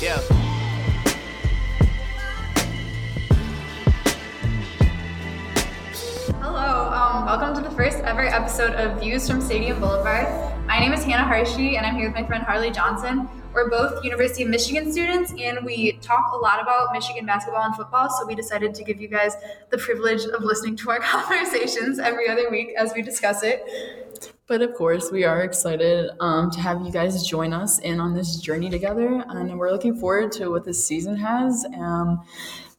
Yeah. Hello, um, welcome to the first ever episode of Views from Stadium Boulevard. My name is Hannah Harshey, and I'm here with my friend Harley Johnson. We're both University of Michigan students, and we talk a lot about Michigan basketball and football, so we decided to give you guys the privilege of listening to our conversations every other week as we discuss it. But of course, we are excited um, to have you guys join us in on this journey together, and we're looking forward to what this season has. Um,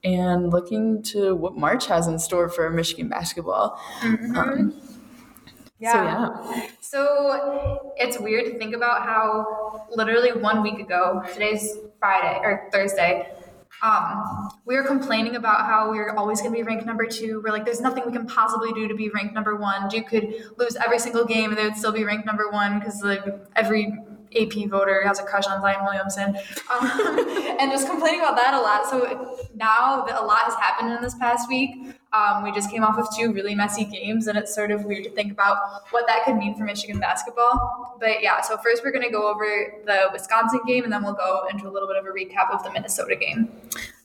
and looking to what March has in store for Michigan basketball. Um, Yeah. So, yeah. So it's weird to think about how literally one week ago, today's Friday or Thursday, um, we were complaining about how we're always going to be ranked number two. We're like, there's nothing we can possibly do to be ranked number one. Duke could lose every single game and they would still be ranked number one because like every AP voter has a crush on Zion Williamson, um, and just complaining about that a lot. So now that a lot has happened in this past week, um, we just came off of two really messy games, and it's sort of weird to think about what that could mean for Michigan basketball. But yeah, so first we're going to go over the Wisconsin game, and then we'll go into a little bit of a recap of the Minnesota game.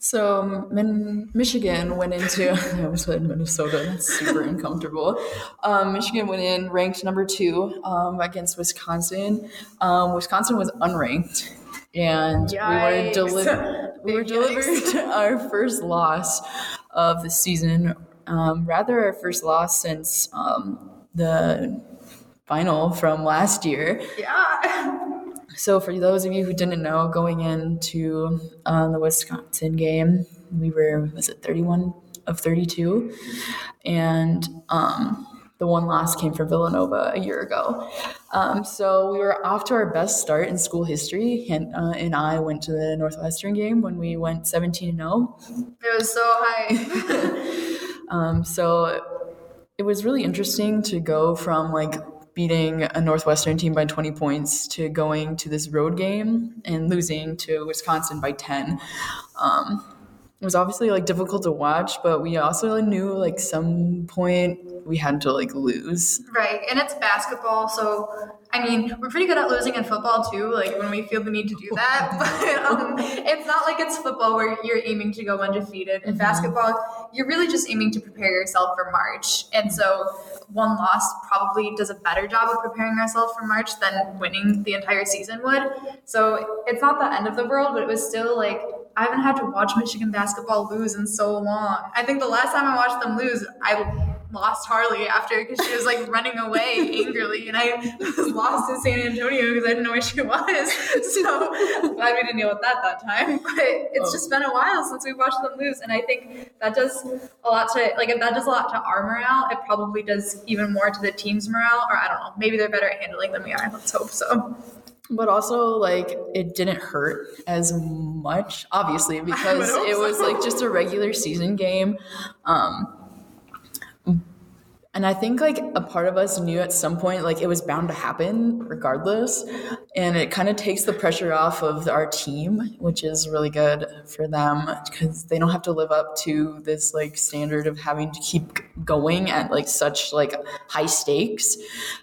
So Min- Michigan went into I almost said Minnesota. That's super uncomfortable. Um, Michigan went in ranked number two um, against Wisconsin. Um, Wisconsin was unranked, and we were Yikes. delivered. We were delivered our first loss of the season. Um, rather, our first loss since um, the final from last year. Yeah. So, for those of you who didn't know, going into uh, the Wisconsin game, we were, was it 31 of 32? And um, the one loss came from Villanova a year ago. Um, so, we were off to our best start in school history. And, uh, and I went to the Northwestern game when we went 17 0. It was so high. Um, so it was really interesting to go from like beating a Northwestern team by 20 points to going to this road game and losing to Wisconsin by 10. Um, it was obviously like difficult to watch, but we also like, knew like some point we had to like lose. Right, and it's basketball, so I mean, we're pretty good at losing in football too, like when we feel the need to do that. But um, it's not like it's football where you're aiming to go undefeated. In basketball, you're really just aiming to prepare yourself for March. And so one loss probably does a better job of preparing ourselves for March than winning the entire season would. So it's not the end of the world, but it was still like I haven't had to watch Michigan basketball lose in so long. I think the last time I watched them lose, I lost Harley after because she was like running away angrily, and I was lost in San Antonio because I didn't know where she was. So I'm glad we didn't deal with that that time. But it's just been a while since we've watched them lose, and I think that does a lot to like if that does a lot to our morale, it probably does even more to the team's morale. Or I don't know, maybe they're better at handling than we are. Let's hope so. But also, like, it didn't hurt as much, obviously, because it was so. like just a regular season game. Um, and I think like a part of us knew at some point like it was bound to happen regardless. And it kind of takes the pressure off of our team, which is really good for them because they don't have to live up to this like standard of having to keep going at like such like high stakes.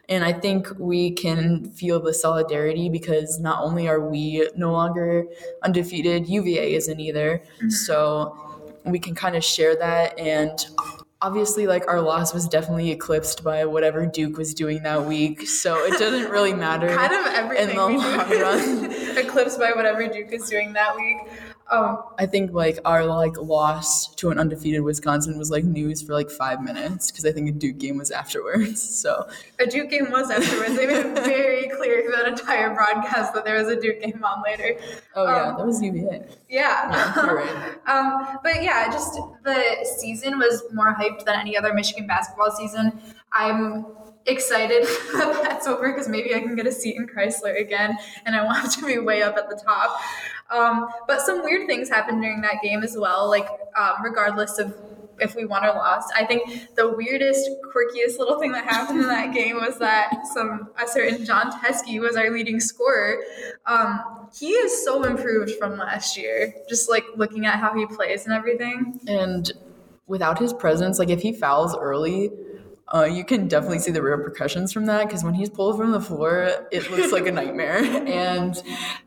And I think we can feel the solidarity because not only are we no longer undefeated, UVA isn't either. Mm-hmm. So we can kind of share that and obviously like our loss was definitely eclipsed by whatever Duke was doing that week. So it doesn't really matter. kind of everything in the long run. eclipsed by whatever Duke is doing that week. Um, I think like our like loss to an undefeated Wisconsin was like news for like five minutes because I think a Duke game was afterwards. So a Duke game was afterwards. They made it very clear through that entire broadcast that there was a Duke game on later. oh yeah, Um, that was UVA. Yeah. Yeah, right. um, but yeah, just the season was more hyped than any other Michigan basketball season. I'm excited that that's over because maybe I can get a seat in Crisler again, and I want to be way up at the top. Um, but some weird things happened during that game as well. Like um, regardless of if we won or lost, I think the weirdest, quirkiest little thing that happened in that game was that some a certain Jon Teske was our leading scorer. Um, he is so improved from last year. Just like looking at how he plays and everything. And without his presence, like if he fouls early, uh, you can definitely see the repercussions from that because when he's pulled from the floor, it looks like a nightmare. and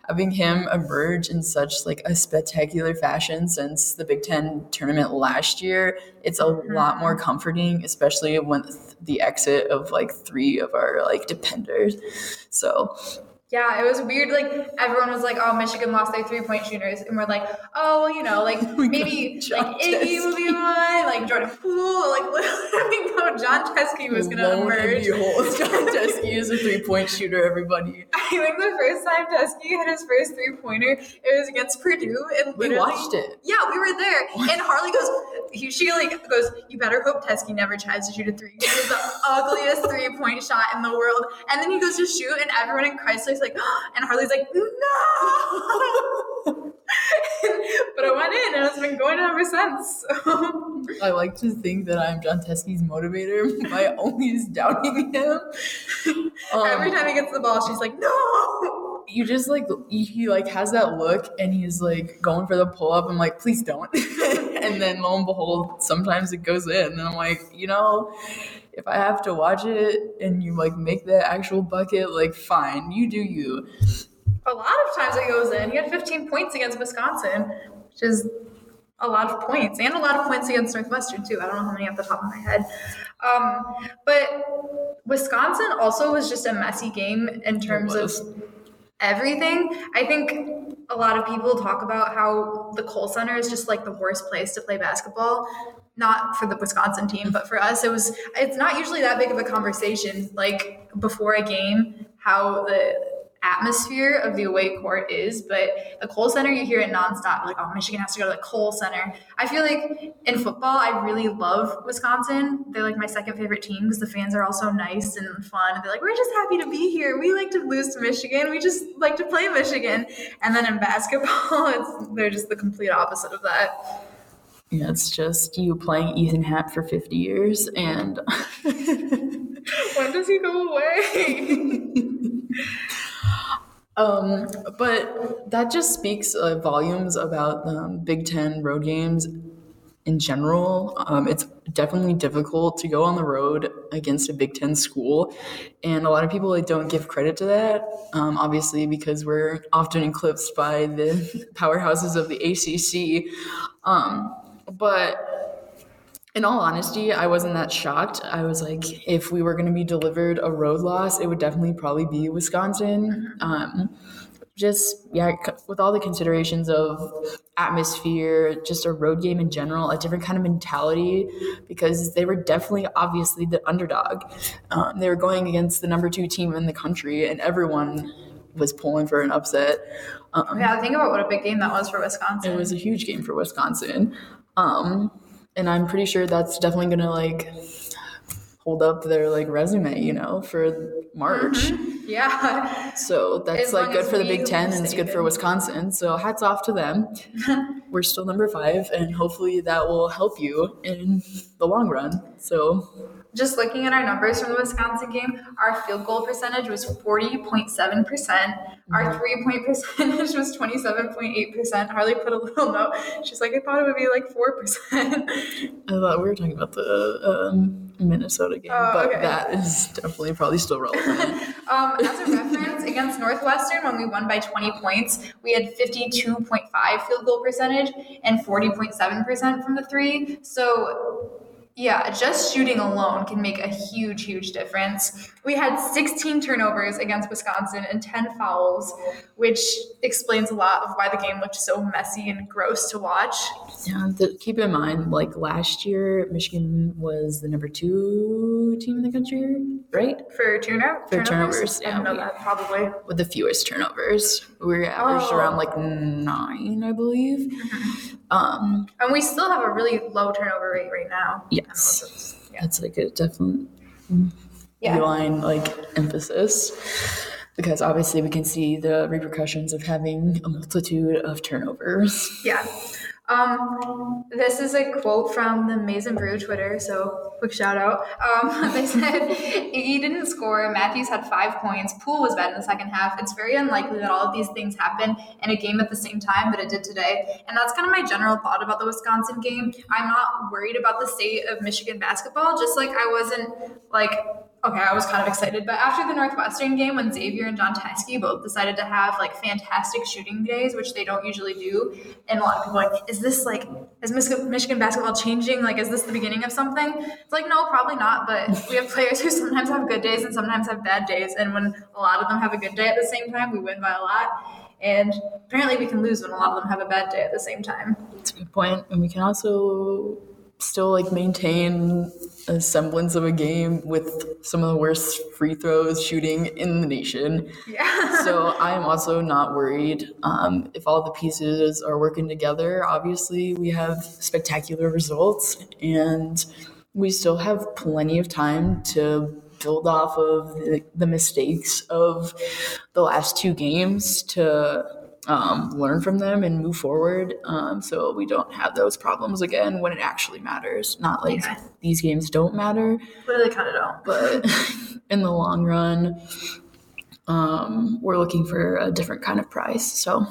having him emerge in such like a spectacular fashion since the Big Ten tournament last year, it's a lot more comforting, especially when the exit of like three of our like dependers. So Yeah, it was weird. Like everyone was like, "Oh, Michigan lost their three point shooters," and we're like, "Oh, well, you know, like maybe like Iggy will be one, like Jordan Poole, like literally, no, Jon Teske was gonna Lo and emerge." Jon Teske is a three point shooter, everybody. I think the first time Teske hit his first three pointer, it was against Purdue, and We watched it. Yeah, we were there, and Harley goes, he, she like goes, "You better hope Teske never tries to shoot a three. It was the ugliest three point shot in the world." And then he goes to shoot, and everyone in Like, and Harley's like, "No!" but I went in, and it's been going ever since. I like to think that I'm Jon Teske's motivator by always doubting him. Um, Every time he gets the ball, she's like, "No!" you just like he he, like has that look and he's like going for the pull up. I'm like, please don't. and then lo and behold, sometimes it goes in, and I'm like, you know, if I have to watch it and you like make the actual bucket, like fine, you do you. A lot of times it goes in. He had 15 points against Wisconsin, which is a lot of points, and a lot of points against Northwestern too. I don't know how many off the top of my head. Um, but Wisconsin also was just a messy game in terms of everything. I think a lot of people talk about how the Kohl Center is just like the worst place to play basketball. Not for the Wisconsin team, but for us, it was. It's not usually that big of a conversation. Like before a game, how the atmosphere of the away court is, but the Kohl Center, you hear it nonstop. Like, oh, Michigan has to go to the Kohl Center. I feel like in football, I really love Wisconsin. They're like my second favorite team because the fans are all so nice and fun. They're like, we're just happy to be here. We like to lose to Michigan. We just like to play Michigan. And then in basketball, it's they're just the complete opposite of that. Yeah, it's just you playing Ethan Happ for 50 years and When does he go away? Um, but that just speaks uh, volumes about um, Big Ten road games in general. Um, it's definitely difficult to go on the road against a Big Ten school, and a lot of people like, don't give credit to that. Um, obviously, because we're often eclipsed by the powerhouses of the ACC. Um, but in all honesty, I wasn't that shocked. I was like, if we were going to be delivered a road loss, it would definitely probably be Wisconsin. Um, just, yeah, with all the considerations of atmosphere, just a road game in general, a different kind of mentality, because they were definitely, obviously, the underdog. Um, they were going against the number two team in the country, and everyone was pulling for an upset. Um, yeah, think about what a big game that was for Wisconsin. it was a huge game for Wisconsin. Um, and I'm pretty sure that's definitely gonna like hold up their like resume, you know, for March. yeah. So that's As like good for the Big Ten and it's good for Wisconsin. So hats off to them. We're still number five, and hopefully that will help you in the long run. So Just looking at our numbers from the Wisconsin game, our field goal percentage was 40.7%. Mm-hmm. Our three point percentage was 27.8%. Harley put a little note. She's like, I thought it would be like 4%. I thought we were talking about the um, Minnesota game, Oh, but okay. that is definitely probably still relevant. um, as a reference, against Northwestern, when we won by 20 points, we had 52.5 field goal percentage and 40.7% from the three. So yeah, just shooting alone can make a huge, huge difference. We had 16 turnovers against Wisconsin and 10 fouls, which explains a lot of why the game looked so messy and gross to watch. Yeah, keep in mind, like last year, Michigan was the number two team in the country, right? For turno- For turnovers, I yeah, don't know that probably. With the fewest turnovers. We were averaged Oh. around like nine, I believe. Um, And we still have a really low turnover rate right now. yes, yeah, that's like a definite Yeah. line like emphasis because obviously we can see the repercussions of having a multitude of turnovers. Yeah. Um, this is a quote from the Maize n Brew Twitter, so quick shout out. Um, they said he didn't score. Matthews had five points. Poole was bad in the second half. It's very unlikely that all of these things happen in a game at the same time, but it did today. And that's kind of my general thought about the Wisconsin game. I'm not worried about the state of Michigan basketball, just like I wasn't like okay, I was kind of excited. But after the Northwestern game, when Zavier and Jon Teske both decided to have like fantastic shooting days, which they don't usually do, and a lot of people like, is this like, is Michigan basketball changing? Like, is this the beginning of something? It's like, no, probably not. But we have players who sometimes have good days and sometimes have bad days. And when a lot of them have a good day at the same time, we win by a lot. And apparently, we can lose when a lot of them have a bad day at the same time. That's a good point. And we can also still like maintain a semblance of a game with some of the worst free throws shooting in the nation. Yeah. so I am also not worried. Um, if all the pieces are working together, obviously we have spectacular results and we still have plenty of time to build off of the, the mistakes of the last two games to um, learn from them and move forward um, so we don't have those problems again when it actually matters. Not like these games don't matter. But they kind of don't. But in the long run, um, we're looking for a different kind of prize. So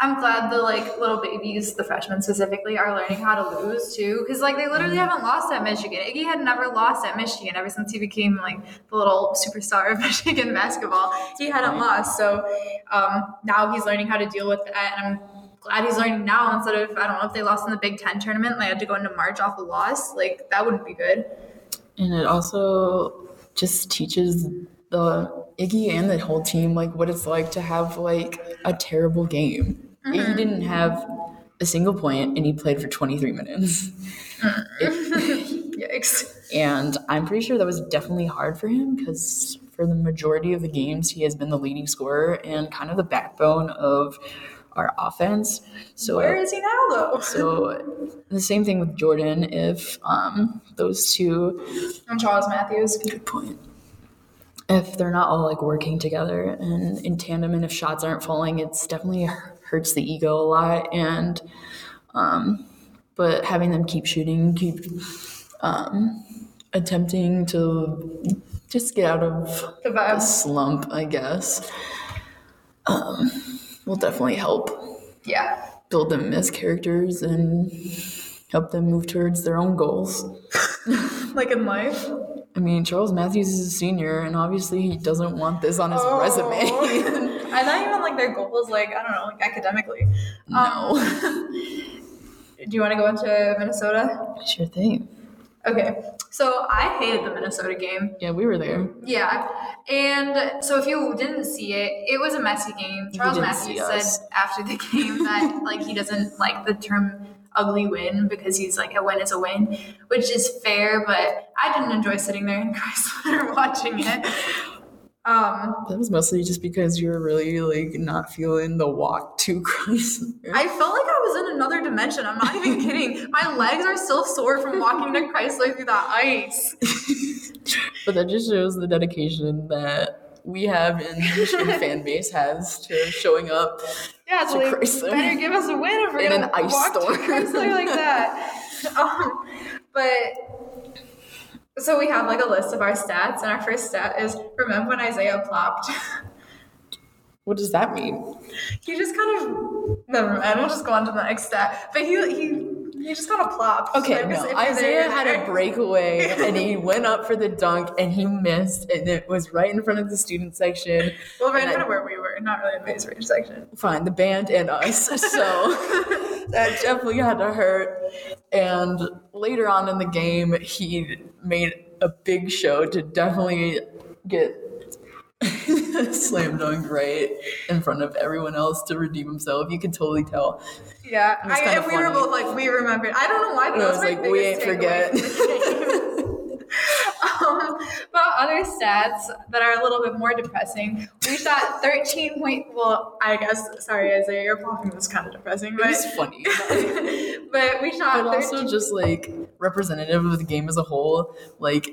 I'm glad the like little babies, the freshmen specifically, are learning how to lose too. Because like they literally mm-hmm. haven't lost at Michigan. Iggy had never lost at Michigan ever since he became like the little superstar of Michigan basketball. He hadn't lost. So um, now he's learning how to deal with that, and I'm glad he's learning now instead of I don't know if they lost in the Big Ten tournament and they had to go into March off a loss. Like that wouldn't be good. And it also just teaches the Iggy and the whole team like what it's like to have like a terrible game. Mm-hmm. Iggy didn't have a single point and he played for 23 minutes. Yikes. And I'm pretty sure that was definitely hard for him because for the majority of the games he has been the leading scorer and kind of the backbone of our offense. So where is he now though? so the same thing with Jordan if um, those two and Charles Matthews. Good point if they're not all like working together and in tandem and if shots aren't falling it's definitely hurts the ego a lot and um, but having them keep shooting keep um, attempting to just get out of the, the slump i guess um, will definitely help yeah. build them as characters and help them move towards their own goals. Like in life I mean, Charles Matthews is a senior, and obviously he doesn't want this on his oh. resume. I thought even like their goal goals, like I don't know, like academically. No. Um, do you want to go into Minnesota? Sure thing. Okay, so I hated the Minnesota game. Yeah, we were there. Yeah, and so if you didn't see it, it was a messy game. Charles Matthews said after the game that like he doesn't like the term ugly win because he's like a win is a win, which is fair. But I didn't enjoy sitting there in Crisler watching it. Um, that was mostly just because you were really like not feeling the walk to Crisler. I felt like I was in another dimension. I'm not even kidding. My legs are still sore from walking to Crisler through that ice. but that just shows the dedication that we have and the Michigan fan base has to showing up yeah, so like, Crisler. better give us a win if we're in gonna an ice walk storm to Crisler like that. Um, but so we have like a list of our stats, and our first stat is remember when Isaiah plopped. What does that mean? He just kind of never mind. We'll just go on to the next stat. But he he he just kind of plopped. Okay, no. Isaiah had a breakaway and he went up for the dunk and he missed and it was right in front of the student section. Well, right in front of where we were, not really a Maize Rage section. Fine, the band and us. So that definitely had to hurt. And later on in the game, he made a big show to definitely get slam dunk right in front of everyone else to redeem himself. You could totally tell. Yeah, I, and we were both like, we remembered. I don't know why, but I was like, we ain't forget. um, but other stats that are a little bit more depressing, we shot 13 point. Well, I guess sorry, Isaiah, your popping was kind of depressing, but it's funny. but we shot. But 13, also just like representative of the game as a whole, like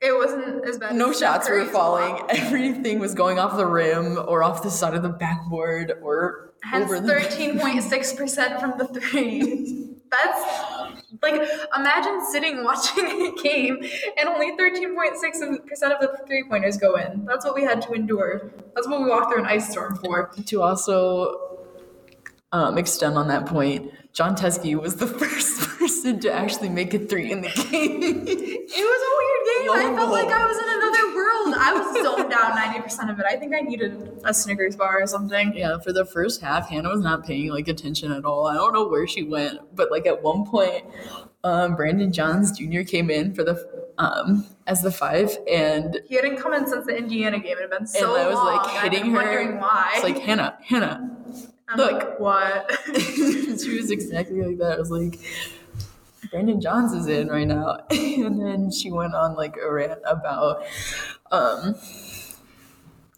It wasn't as bad. No as shots were falling. Everything was going off the rim or off the side of the backboard or Hence over the thirteen point six percent from the three. That's like imagine sitting watching a game and only thirteen point six percent of the three pointers go in. That's what we had to endure. That's what we walked through an ice storm for. to also um, extend on that point, Jon Teske was the first person to actually make a three in the game. It was a weird game. I felt like. I was in. I was zoned out ninety percent of it. I think I needed a Snickers bar or something. yeah, for the first half, Hannah was not paying like attention at all. I don't know where she went, but like at one point, um, Brandon Johns Jr. came in for the um, as the five, and He hadn't come in since the Indiana game. It had been so and I was long. like hitting her. Wondering why? It's like Hannah, Hannah. I'm look. like, what? she was exactly like that. I was like, Brandon Johns is in right now. and then she went on like a rant about um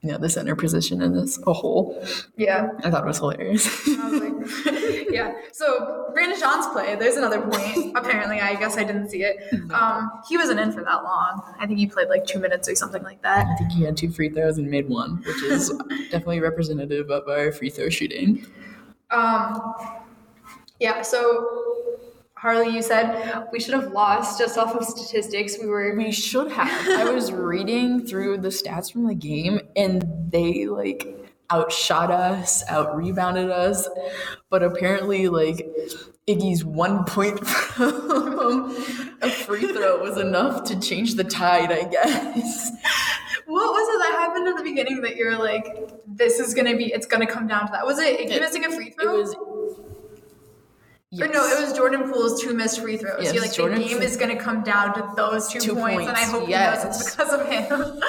yeah, the center position in this a whole. yeah. I thought it was hilarious. I was like, yeah. So Brandon John's play. There's another point. Apparently, I guess I didn't see it. Um, he wasn't in for that long. I think he played like two minutes or something like that. I think he had two free throws and made one, which is definitely representative of our free throw shooting. Um, yeah. So Harley, you said we should have lost just off of statistics. We were. We should have. I was reading through the stats from the game and they like outshot us, out rebounded us, but apparently like Iggy's one point from a free throw was enough to change the tide, I guess. What was it that happened at the beginning that you were like, this is gonna be, it's gonna come down to that? Was it Iggy It- missing a free It throw? Was Or no, it was Jordan Poole's two missed free throws. Yes, You're like, Jordan the game Poole- is going to come down to those two, Two points, and I hope yes. he knows it's because of him.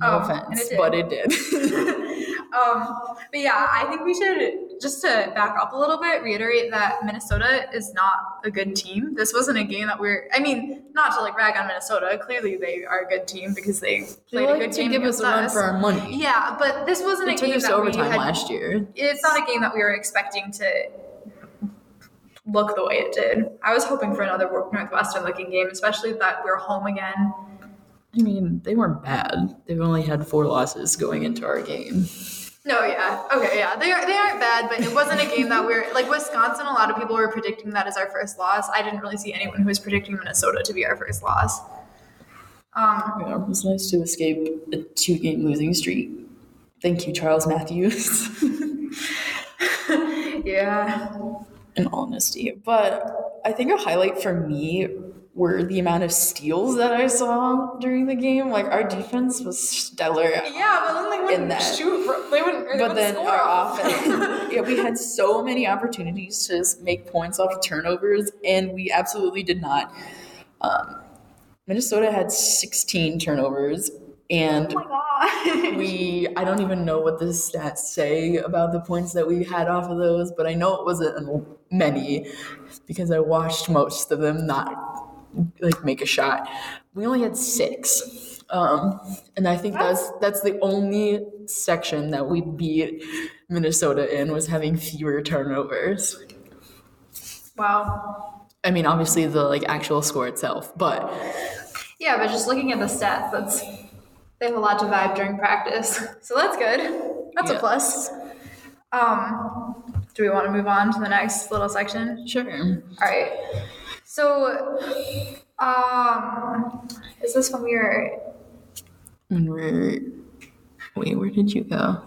no Um, offense, it but it did. Um, but yeah, I think we should just to back up a little bit, reiterate that Minnesota is not a good team. This wasn't a game that we're. I mean, not to like rag on Minnesota. Clearly, they are a good team because they they played a like good to game give us a run us. for our money. Yeah, but this wasn't They a game that we overtime had. last year. It's not a game that we were expecting to look the way it did. I was hoping for another Northwestern looking game, especially that we're home again. I mean, they weren't bad. They've only had four losses going into our game. No, yeah. Okay, yeah. They, are, they aren't bad, but it wasn't a game that we're like Wisconsin. A lot of people were predicting that as our first loss. I didn't really see anyone who was predicting Minnesota to be our first loss. Um, Yeah, it was nice to escape a two game losing streak. Thank you, Charles Matthews, yeah. In all honesty. But I think a highlight for me were the amount of steals that I saw during the game. Like, our defense was stellar. Yeah, but then they wouldn't that. shoot. They wouldn't. they But wouldn't then our off. offense, yeah, we had so many opportunities to make points off of turnovers, and we absolutely did not. Um, Minnesota had 16 turnovers, and oh my we I don't even know what the stats say about the points that we had off of those, but I know it wasn't many because I watched most of them not like make a shot. We only had six. Um, and I think that's that's the only section that we beat Minnesota in was having fewer turnovers. wow. I mean, obviously the like actual score itself, but Yeah, but just looking at the stats, that's they have a lot to vibe during practice, so that's good. That's a plus. Um, do we want to move on to the next little section? sure. All right. So, um, is this when we were? When we're wait, where did you go?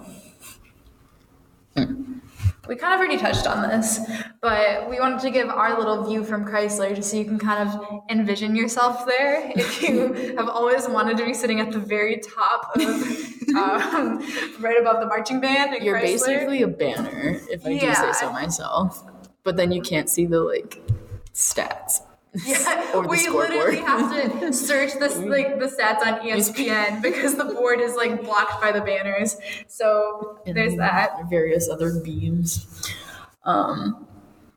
We kind of already touched on this, but we wanted to give our little view from Crisler just so you can kind of envision yourself there. If you have always wanted to be sitting at the very top of, um, right above the marching band, You're Crisler. basically a banner, if I do say so myself. But then you can't see the like stats. Yeah, we literally have to search this like the stats on ESPN because the board is like blocked by the banners. So And there's that. Various other beams. Um,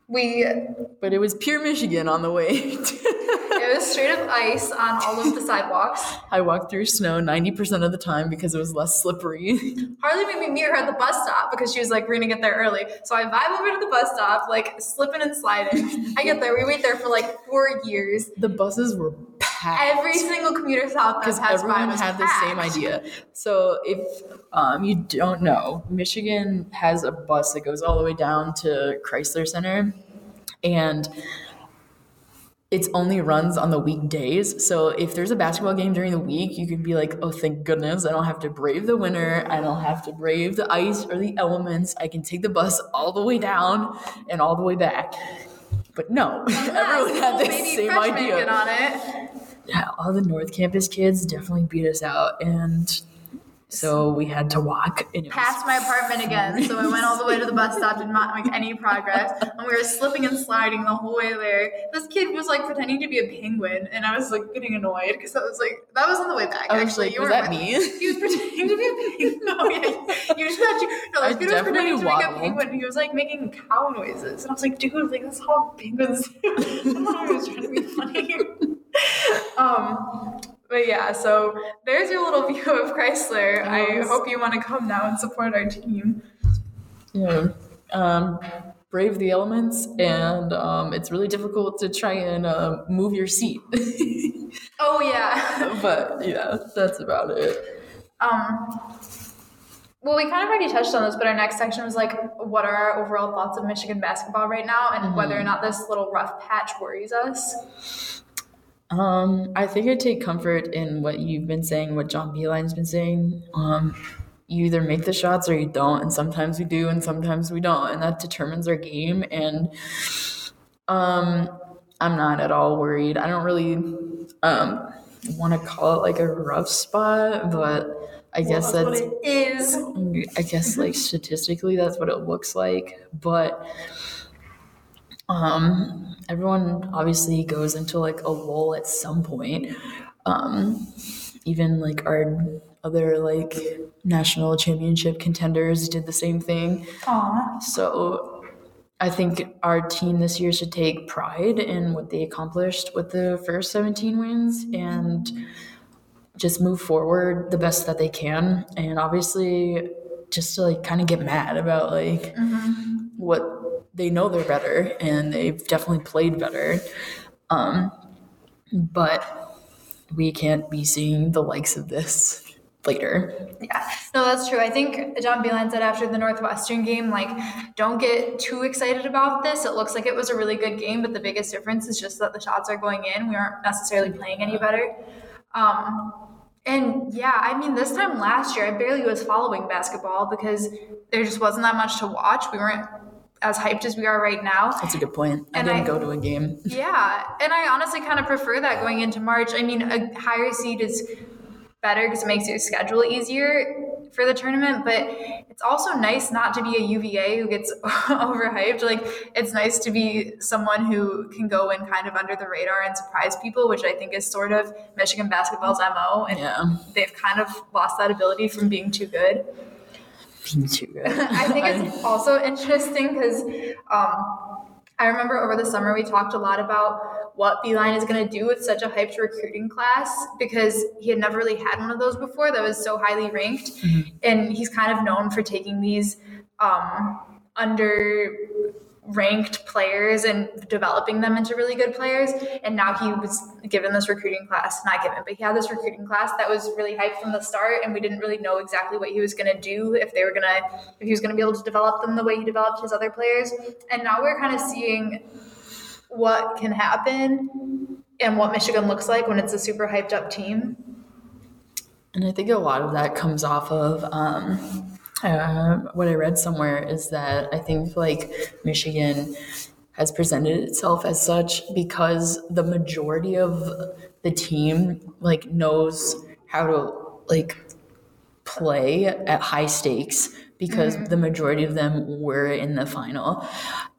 We but it was pure Michigan on the way. Was straight up ice on all of the sidewalks. I walked through snow 90% of the time because it was less slippery. Harley made me meet her at the bus stop because she was like, we're gonna get there early. So I vibe over to the bus stop, like slipping and sliding. I get there, we wait there for like four years. the buses were packed. Every single commuter stop that because everyone had the same idea. So if um, you don't know, Michigan has a bus that goes all the way down to Crisler Center, and it's only runs on the weekdays. So if there's a basketball game during the week, you can be like, "Oh, thank goodness, I don't have to brave the winter. I don't have to brave the ice or the elements. I can take the bus all the way down and all the way back." But no, everyone had the same idea on it. yeah, all the North Campus kids definitely beat us out, and so we had to walk. And Past my apartment again, so I went all the way to the bus stop, did not make any progress, and we were slipping and sliding the whole way there. This kid was like pretending to be a penguin, and I was like getting annoyed because I was like, that was on the way back. I was actually, like, you was weren't that me? He was pretending to be a penguin. Oh yeah, you just you. No, I kid was pretending to be a penguin. He was like making cow noises, and I was like, dude, like that's how penguins. do. I don't know. He was trying to be funny. um, but yeah, so there's your little view of Crisler. I hope you want to come now and support our team. yeah, um, brave the elements, and um, it's really difficult to try and uh, move your seat. Oh yeah. but yeah, that's about it. Um. Well, we kind of already touched on this, but our next section was like, what are our overall thoughts of Michigan basketball right now, and whether or not this little rough patch worries us. Um, I think I take comfort in what you've been saying, what John Beilein's been saying. Um, you either make the shots or you don't, and sometimes we do, and sometimes we don't, and that determines our game. And um, I'm not at all worried. I don't really um, want to call it like a rough spot, but I guess That's that's what it is. I guess like statistically that's what it looks like. But um everyone obviously goes into like a lull at some point. Um even like our other like national championship contenders did the same thing. Aw. So I think our team this year should take pride in what they accomplished with the first 17 wins and just move forward the best that they can. And obviously, just to like kind of get mad about like what they know they're better and they've definitely played better. Um, but we can't be seeing the likes of this later. Yeah, no, that's true. I think John Beilein said after the Northwestern game, like, don't get too excited about this. It looks like it was a really good game, but the biggest difference is just that the shots are going in. We aren't necessarily playing any better. Um, and yeah, I mean, this time last year, I barely was following basketball because there just wasn't that much to watch. We weren't as hyped as we are right now. That's a good point. I And didn't I- go to a game. Yeah, and I honestly kind of prefer that going into March. I mean, a higher seed is better because it makes your schedule easier for the tournament, but it's also nice not to be a UVA who gets overhyped. Like, it's nice to be someone who can go in kind of under the radar and surprise people, which I think is sort of Michigan basketball's MO. And Yeah. they've kind of lost that ability from being too good. I think it's also interesting because um, I remember over the summer we talked a lot about what Beilein is going to do with such a hyped recruiting class because he had never really had one of those before that was so highly ranked, and he's kind of known for taking these um, under ranked players and developing them into really good players. And now he was given this recruiting class not given but he had this recruiting class that was really hyped from the start and we didn't really know exactly what he was going to do if they were going to if he was going to be able to develop them the way he developed his other players. And now we're kind of seeing what can happen and what michigan looks like when it's a super hyped up team. And I think a lot of that comes off of um, uh, what I read somewhere is that I think like Michigan has presented itself as such because the majority of the team like knows how to like play at high stakes because the majority of them were in the final.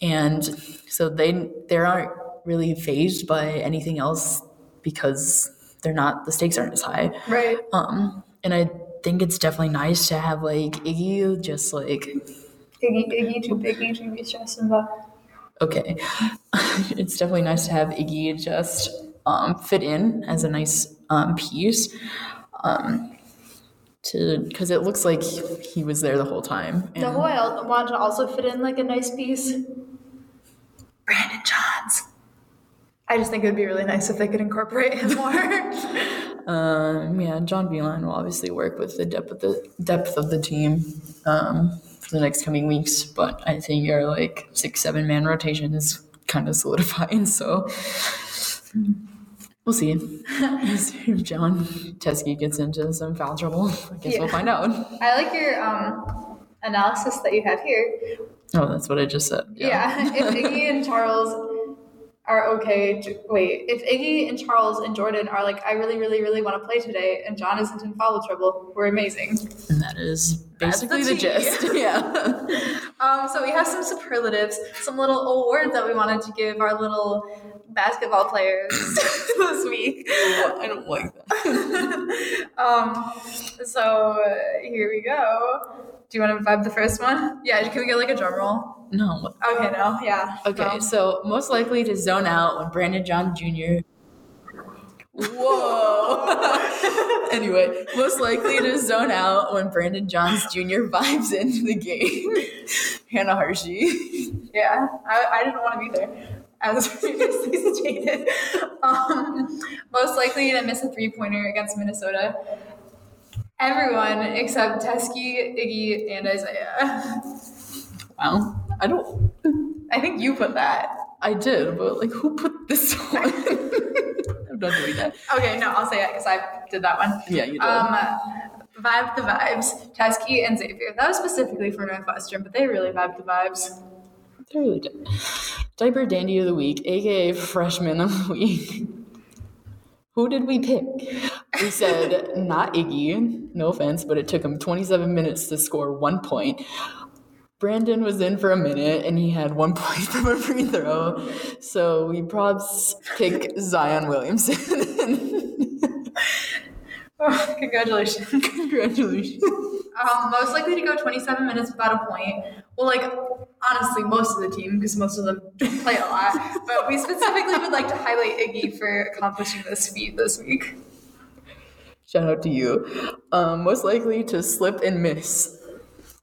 And so they they aren't really phased by anything else because they're not the stakes aren't as high. Right. Um, and I think it's definitely nice to have like Iggy just like iggy iggy too biggy to be stressing about okay, it's definitely nice to have Iggy just um, fit in as a nice um, piece. Um, to because it looks like he was there the whole time. the who I want to also fit in like a nice piece Brandon Johns. I just think it would be really nice if they could incorporate him more. Um, yeah, John Beilein will obviously work with the depth of the depth of the team um, for the next coming weeks, but I think your like six seven man rotation is kind of solidifying. So we'll see if Jon Teske gets into some foul trouble. I guess we'll find out. I like your um, analysis that you have here. Oh, that's what I just said. Yeah, if Iggy and Charles are okay, j- wait, if Iggy and Charles and Jordan are like, I really, really, really want to play today, and John isn't in foul trouble, we're amazing. and that is That's the basically the, gist. Yeah. Um, so we have some superlatives, some little awards that we wanted to give our little basketball players this week. I don't like that. um, so uh, here we go. Do you want to vibe the first one? Yeah, can we get like a drum roll? No. Okay, no, yeah. Okay, Um, so most likely to zone out when Brandon John Jr. Whoa. anyway, most likely to zone out when Brandon Johns Jr. vibes into the game. Hannah Hershey. Yeah, I, I didn't want to be there, as previously stated. Um, most likely to miss a three pointer against Minnesota. Everyone except Teske, Iggy, and Isaiah. Wow. I don't. I think you put that. I did, but like, who put this one? I'm not doing that. Okay, no, I'll say it because I did that one. Yeah, you did. Um, vibe the vibes. Teske and Zavier. That was specifically for Northwestern, but they really vibe the vibes. They really did. Diaper Dandy of the Week, aka Freshman of the Week. Who did we pick? We said not Iggy, no offense, but it took him 27 minutes to score one point. Brandon was in for a minute and he had one point from a free throw. So we probs pick Zion Williamson. Oh, congratulations. Congratulations. Um, most likely to go 27 minutes without a point. Well, like, honestly, most of the team, because most of them play a lot. But we specifically would like to highlight Iggy for accomplishing this feat this week. Shout out to you. Um, most likely to slip and miss.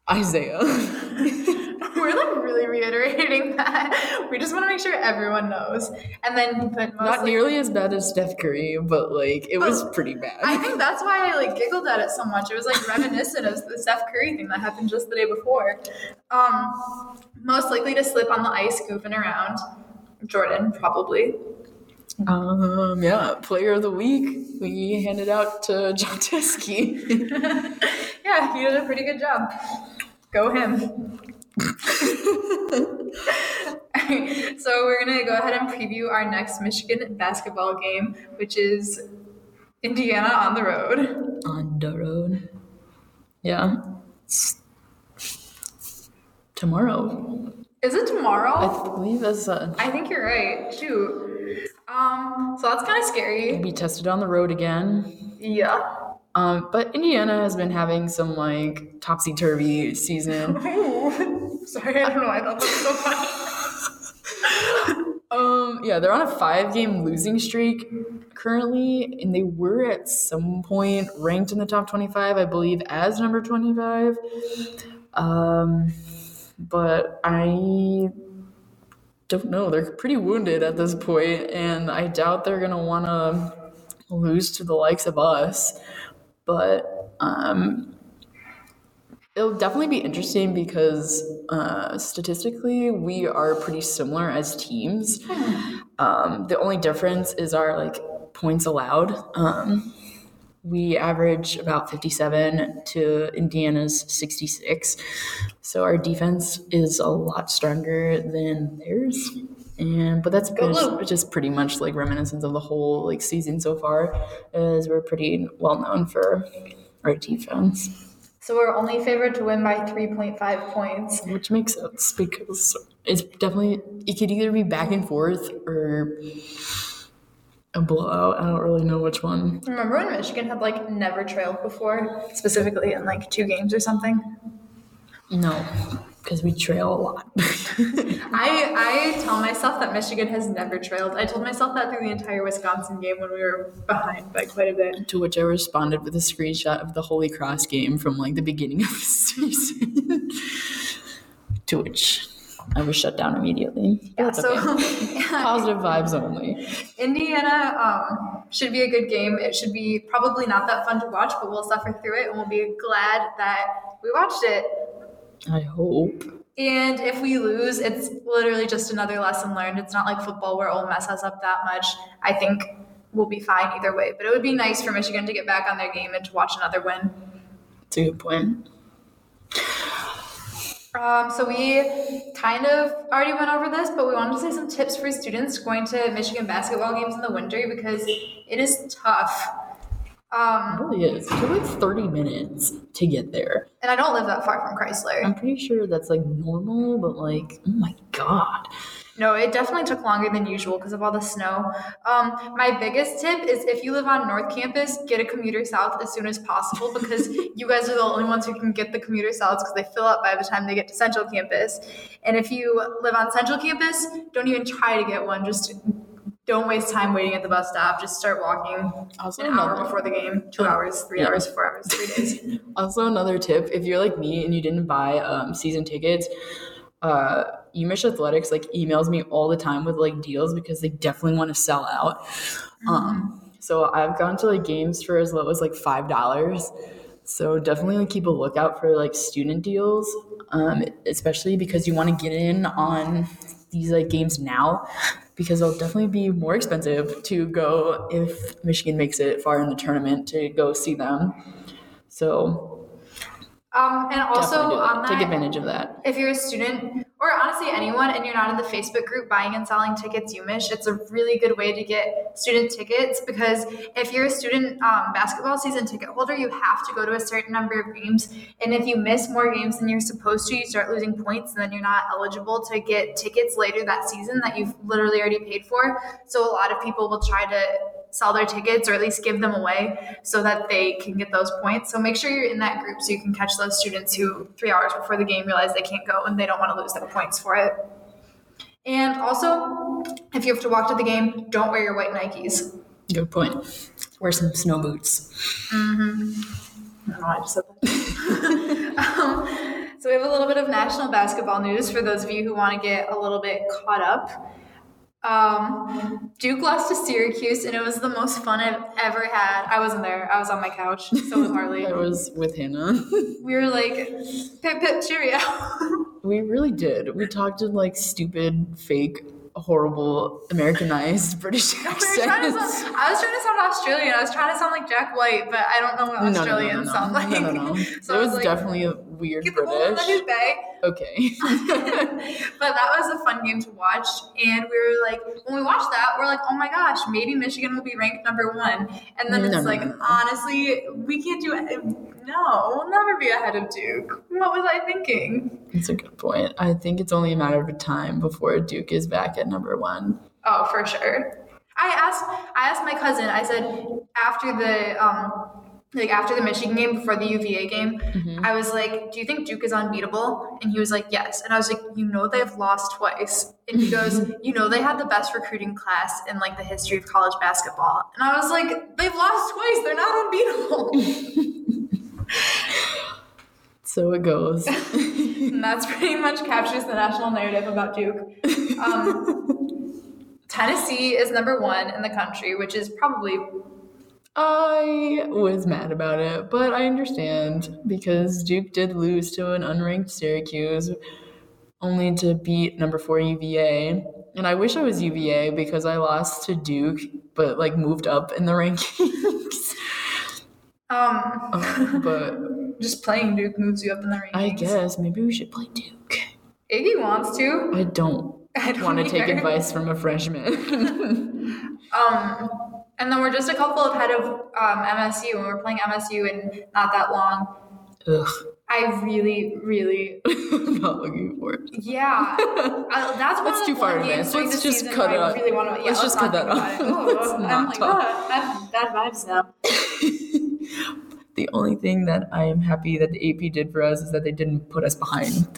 Isaiah. We're like really reiterating that. We just want to make sure everyone knows. And then he put most Not nearly as bad as Steph Curry, but like it was pretty bad. I think that's why I like giggled at it so much. It was like reminiscent of the Steph Curry thing that happened just the day before. Um, most likely to slip on the ice, goofing around. Jordan, probably. Um, yeah, player of the week. We handed out to John Teske. Yeah, he did a pretty good job. Go him. so we're gonna go ahead and preview our next Michigan basketball game, which is Indiana on the road. On the road. Yeah. It's tomorrow. Is it tomorrow? I believe that's uh, I think you're right. Shoot. Um, so that's kind of scary. be tested on the road again. Yeah. Um, but Indiana has been having some like topsy turvy season. Sorry, I don't know why I thought that was so funny. Um, yeah, they're on a five game losing streak currently, and they were at some point ranked in the top 25, I believe, as number 25. Um, but I don't know. They're pretty wounded at this point, and I doubt they're going to want to lose to the likes of us. But um, it'll definitely be interesting because uh, statistically we are pretty similar as teams. Um, the only difference is our like points allowed. Um, we average about 57 to Indiana's 66. So our defense is a lot stronger than theirs. And but that's just, just pretty much like reminiscence of the whole like season so far, as we're pretty well known for our defense. So we're only favored to win by 3.5 points. Which makes sense because it's definitely it could either be back and forth or a blowout. I don't really know which one. Remember when Michigan had like never trailed before, specifically in like two games or something? No, because we trail a lot. I I tell myself that Michigan has never trailed. I told myself that through the entire Wisconsin game when we were behind by quite a bit. to which I responded with a screenshot of the Holy Cross game from like the beginning of the season. to which I was shut down immediately. Yeah, so okay. positive vibes only. Indiana um, should be a good game. It should be probably not that fun to watch, but we'll suffer through it and we'll be glad that we watched it. I hope. And if we lose, it's literally just another lesson learned. It's not like football where Ole Miss has up that much. I think we'll be fine either way. But it would be nice for Michigan to get back on their game and to watch another win. It's a good point. Um, so we kind of already went over this, but we wanted to say some tips for students going to Michigan basketball games in the winter because it is tough. It Um, really is. It took like 30 minutes to get there. and I don't live that far from Crisler. I'm pretty sure that's like normal, but like, oh my god. No, it definitely took longer than usual because of all the snow. Um, my biggest tip is if you live on North Campus, get a commuter south as soon as possible because you guys are the only ones who can get the commuter souths because they fill up by the time they get to Central Campus. And if you live on Central Campus, don't even try to get one. Just don't waste time waiting at the bus stop. Just start walking Also, an hour another- before the game, two hours, three Yeah. hours, four hours, three days. Also, another tip: if you're like me and you didn't buy um, season tickets, uh, UMich Athletics like emails me all the time with like deals because they definitely want to sell out. Um, so I've gone to like games for as low as like five dollars. So definitely like, keep a lookout for like student deals, um, especially because you want to get in on these like games now because they'll definitely be more expensive to go if Michigan makes it far in the tournament to go see them. So Um, and also definitely do that. on that, take advantage of that. if you're a student or honestly anyone and you're not in the Facebook group buying and selling tickets UMich, it's a really good way to get student tickets because if you're a student um, basketball season ticket holder, you have to go to a certain number of games. And if you miss more games than you're supposed to, you start losing points and then you're not eligible to get tickets later that season that you've literally already paid for. So a lot of people will try to sell their tickets or at least give them away so that they can get those points. So make sure you're in that group so you can catch those students who three hours before the game realize they can't go and they don't want to lose their points for it. And also, if you have to walk to the game, don't wear your white Nikes. Good point. Wear some snow boots. I don't know, I just said that. um, so we have a little bit of national basketball news for those of you who want to get a little bit caught up. Um, Duke lost to Syracuse, and it was the most fun I've ever had. I wasn't there. I was on my couch. So was Harley. I was with Hannah. we were like, pip pip cheerio. we really did. We talked in like stupid, fake, horrible, Americanized British accent. trying sound, I was trying to sound Australian. I was trying to sound like Jack White, but I don't know what No, no, no, Australians no, sound like. No, no, no. So it I was, was like, definitely a weird Get British. Okay. but that was a fun game to watch. And we were like, when we watched that, we're like, oh my gosh, maybe Michigan will be ranked number one. And then it's like, honestly, we can't do it. No, we'll never be ahead of Duke. What was I thinking? That's a good point. I think it's only a matter of time before Duke is back at number one. Oh, for sure. I asked I asked my cousin, I said after the um like after the Michigan game before the UVA game, Mm-hmm. I was like, "Do you think Duke is unbeatable?" And he was like, "Yes." And I was like, "You know they've lost twice." And he goes, "You know they had the best recruiting class in like the history of college basketball." And I was like, "They've lost twice. They're not unbeatable." So it goes. and that's pretty much captures the national narrative about Duke. Um, Tennessee is number one in the country, which is probably I was mad about it, but I understand because Duke did lose to an unranked Syracuse, only to beat number four UVA. And I wish I was UVA because I lost to Duke, but like moved up in the rankings. Um Um, but just playing Duke moves you up in the rankings. I guess maybe we should play Duke. Iggy wants to. I don't I don't want to take advice from a freshman. Um, and then we're just a couple ahead of um, MSU, and we're playing MSU in not that long. Ugh, I really, really, not looking forward. yeah. I, that's That's of too far advanced. Let's just cut it off. really want to. Yeah, Let's just cut that off. it. Let's Oh, not I'm like, talk. oh, bad vibes now. The only thing that I am happy that the AP did for us is that they didn't put us behind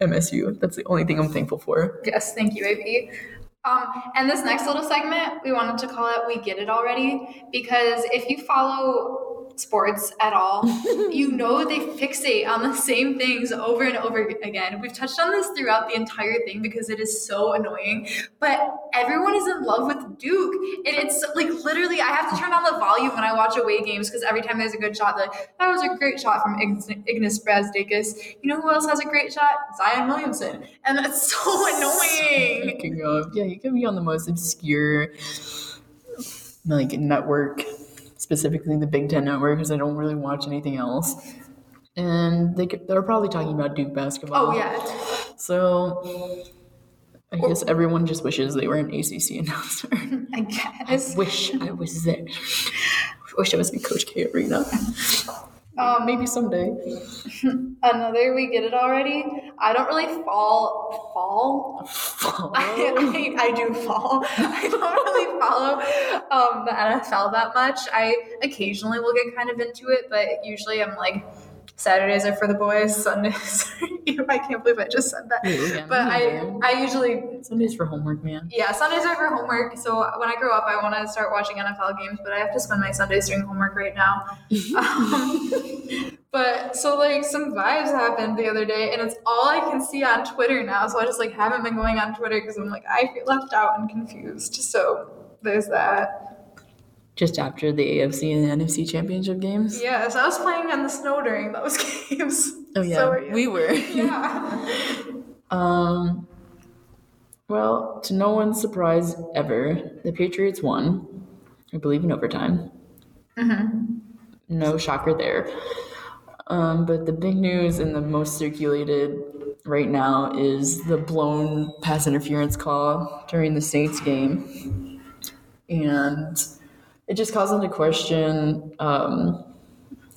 MSU. That's the only thing I'm thankful for. Yes, thank you, AP. Um, and this next little segment, we wanted to call it "We Get It Already" because if you follow sports at all, you know they fixate on the same things over and over again. We've touched on this throughout the entire thing because it is so annoying. But everyone is in love with Duke. And it's like literally, I have to turn on the volume when I watch away games because every time there's a good shot, like, that was a great shot from Ignas Brazdeikis. You know who else has a great shot? Zion Williamson. And that's so annoying. Speaking of, yeah, you can be on the most obscure like network specifically the Big Ten Network, because I don't really watch anything else. And they they're probably talking about Duke basketball. Oh yeah. So I guess everyone just wishes they were an ACC announcer. I guess. I wish I was there. I wish I was in Coach K arena. Um, Maybe someday. Another, we get it already. I don't really fall. Fall? Fall. I, I, I do fall. I don't really follow um, the NFL that much. I occasionally will get kind of into it, but usually I'm like, Saturdays are for the boys. Sundays, I can't believe I just said that. Yeah, But I, I usually Sundays for homework, man. yeah, Sundays are for homework. So when I grow up, I want to start watching NFL games, but I have to spend my Sundays doing homework right now. um, but so like some vibes happened the other day, and it's all I can see on Twitter now. So I just like haven't been going on Twitter because I'm like I feel left out and confused. So there's that. Just after the AFC and the NFC championship games. Yeah, so I was playing in the snow during those games. Oh yeah, So were we were. yeah. Um, well, to no one's surprise ever, the Patriots won. I believe in overtime. No shocker there. Um, but the big news and the most circulated right now is the blown pass interference call during the Saints game, and it just calls into question um,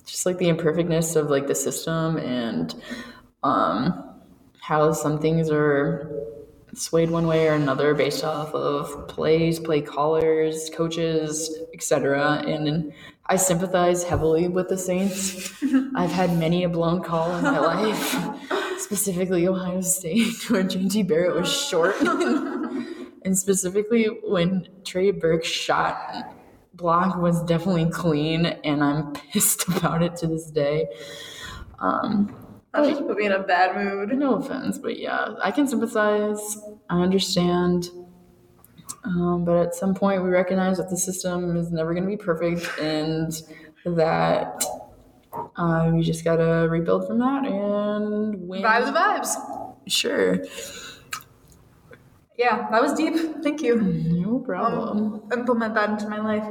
just like the imperfectness of like the system and um, how some things are swayed one way or another based off of plays, play callers, coaches, etc. And I sympathize heavily with the Saints. I've had many a blown call in my life, specifically Ohio State, where JT Barrett was short, and specifically when Trey Burke shot block was definitely clean, and I'm pissed about it to this day. Um, That just put me in a bad mood. no offense, but yeah, I can sympathize. I understand. Um, but at some point, we recognize that the system is never going to be perfect and that uh, we just got to rebuild from that and win. Vibe the vibes. Sure. Yeah, that was deep. Thank you. No problem. um, implement that into my life.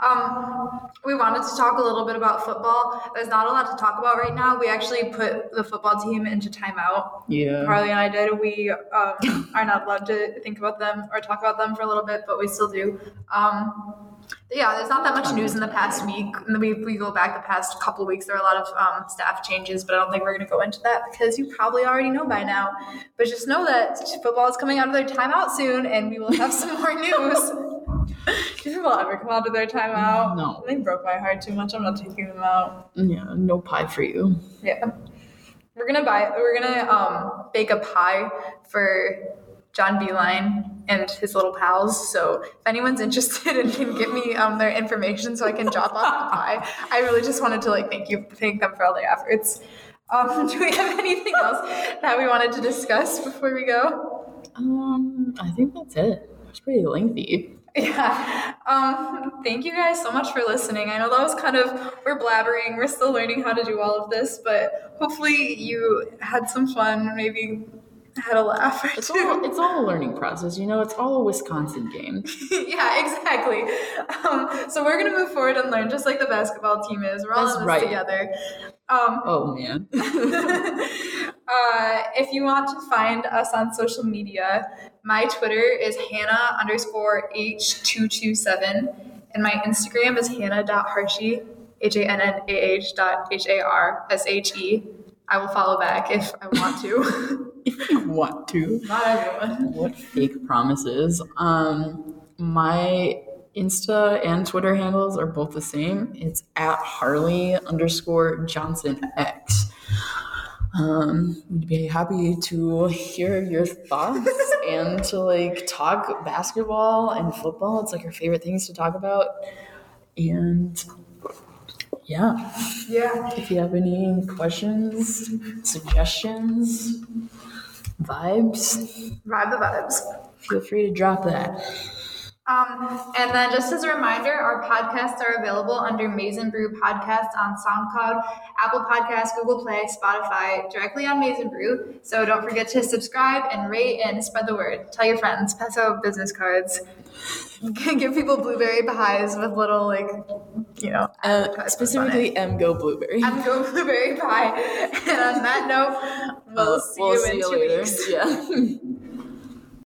Um, we wanted to talk a little bit about football. There's not a lot to talk about right now. We actually put the football team into timeout. yeah. Carly and I did. We um, are not allowed to think about them or talk about them for a little bit, but we still do. Um, yeah, there's not that much news in the past week. And we, we go back the past couple weeks, there are a lot of um, staff changes, but I don't think we're going to go into that because you probably already know by now. But just know that football is coming out of their timeout soon, and we will have some more news. Did people ever come out of their timeout? No. They broke my heart too much. I'm not taking them out. Yeah, no pie for you. Yeah. We're gonna buy we're gonna um bake a pie for John Beilein and his little pals. So if anyone's interested and can give me um their information so I can drop off the pie. I really just wanted to like thank you thank them for all their efforts. Um, do we have anything else that we wanted to discuss before we go? Um, I think that's it. It's pretty lengthy. Yeah. Um, thank you guys so much for listening. I know that was kind of, we're blabbering, we're still learning how to do all of this, but hopefully you had some fun, maybe had a laugh It's all, it's all a learning process, you know. It's all a Wisconsin game. yeah, exactly. Um, so we're gonna move forward and learn just like the basketball team is. We're all That's in this right. together. Um, Oh man. uh, if you want to find us on social media, my Twitter is Hannah underscore H227, and my Instagram is Hannah.Harshe, H A N N A H dot H A R S H E. I will follow back if I want to. if you want to. Not everyone. What fake promises? Um, my Insta and Twitter handles are both the same. It's at Harley underscore Johnson X. Um, we'd be happy to hear your thoughts and to like talk basketball and football. It's like our favorite things to talk about. And yeah, Yeah. if you have any questions, suggestions, vibes, Ride the vibes. feel free to drop that. Um, and then just as a reminder, our podcasts are available under Maize n Brew Podcast on SoundCloud, Apple Podcasts, Google Play, Spotify, directly on Maize n Brew. So don't forget to subscribe and rate and spread the word. Tell your friends, pass out business cards. Give people blueberry pies with little like, you know, Uh, advertisements on it. specifically, M Go Blueberry. I'm going blueberry pie. And on that note, we'll Uh, see you in two weeks. Yeah.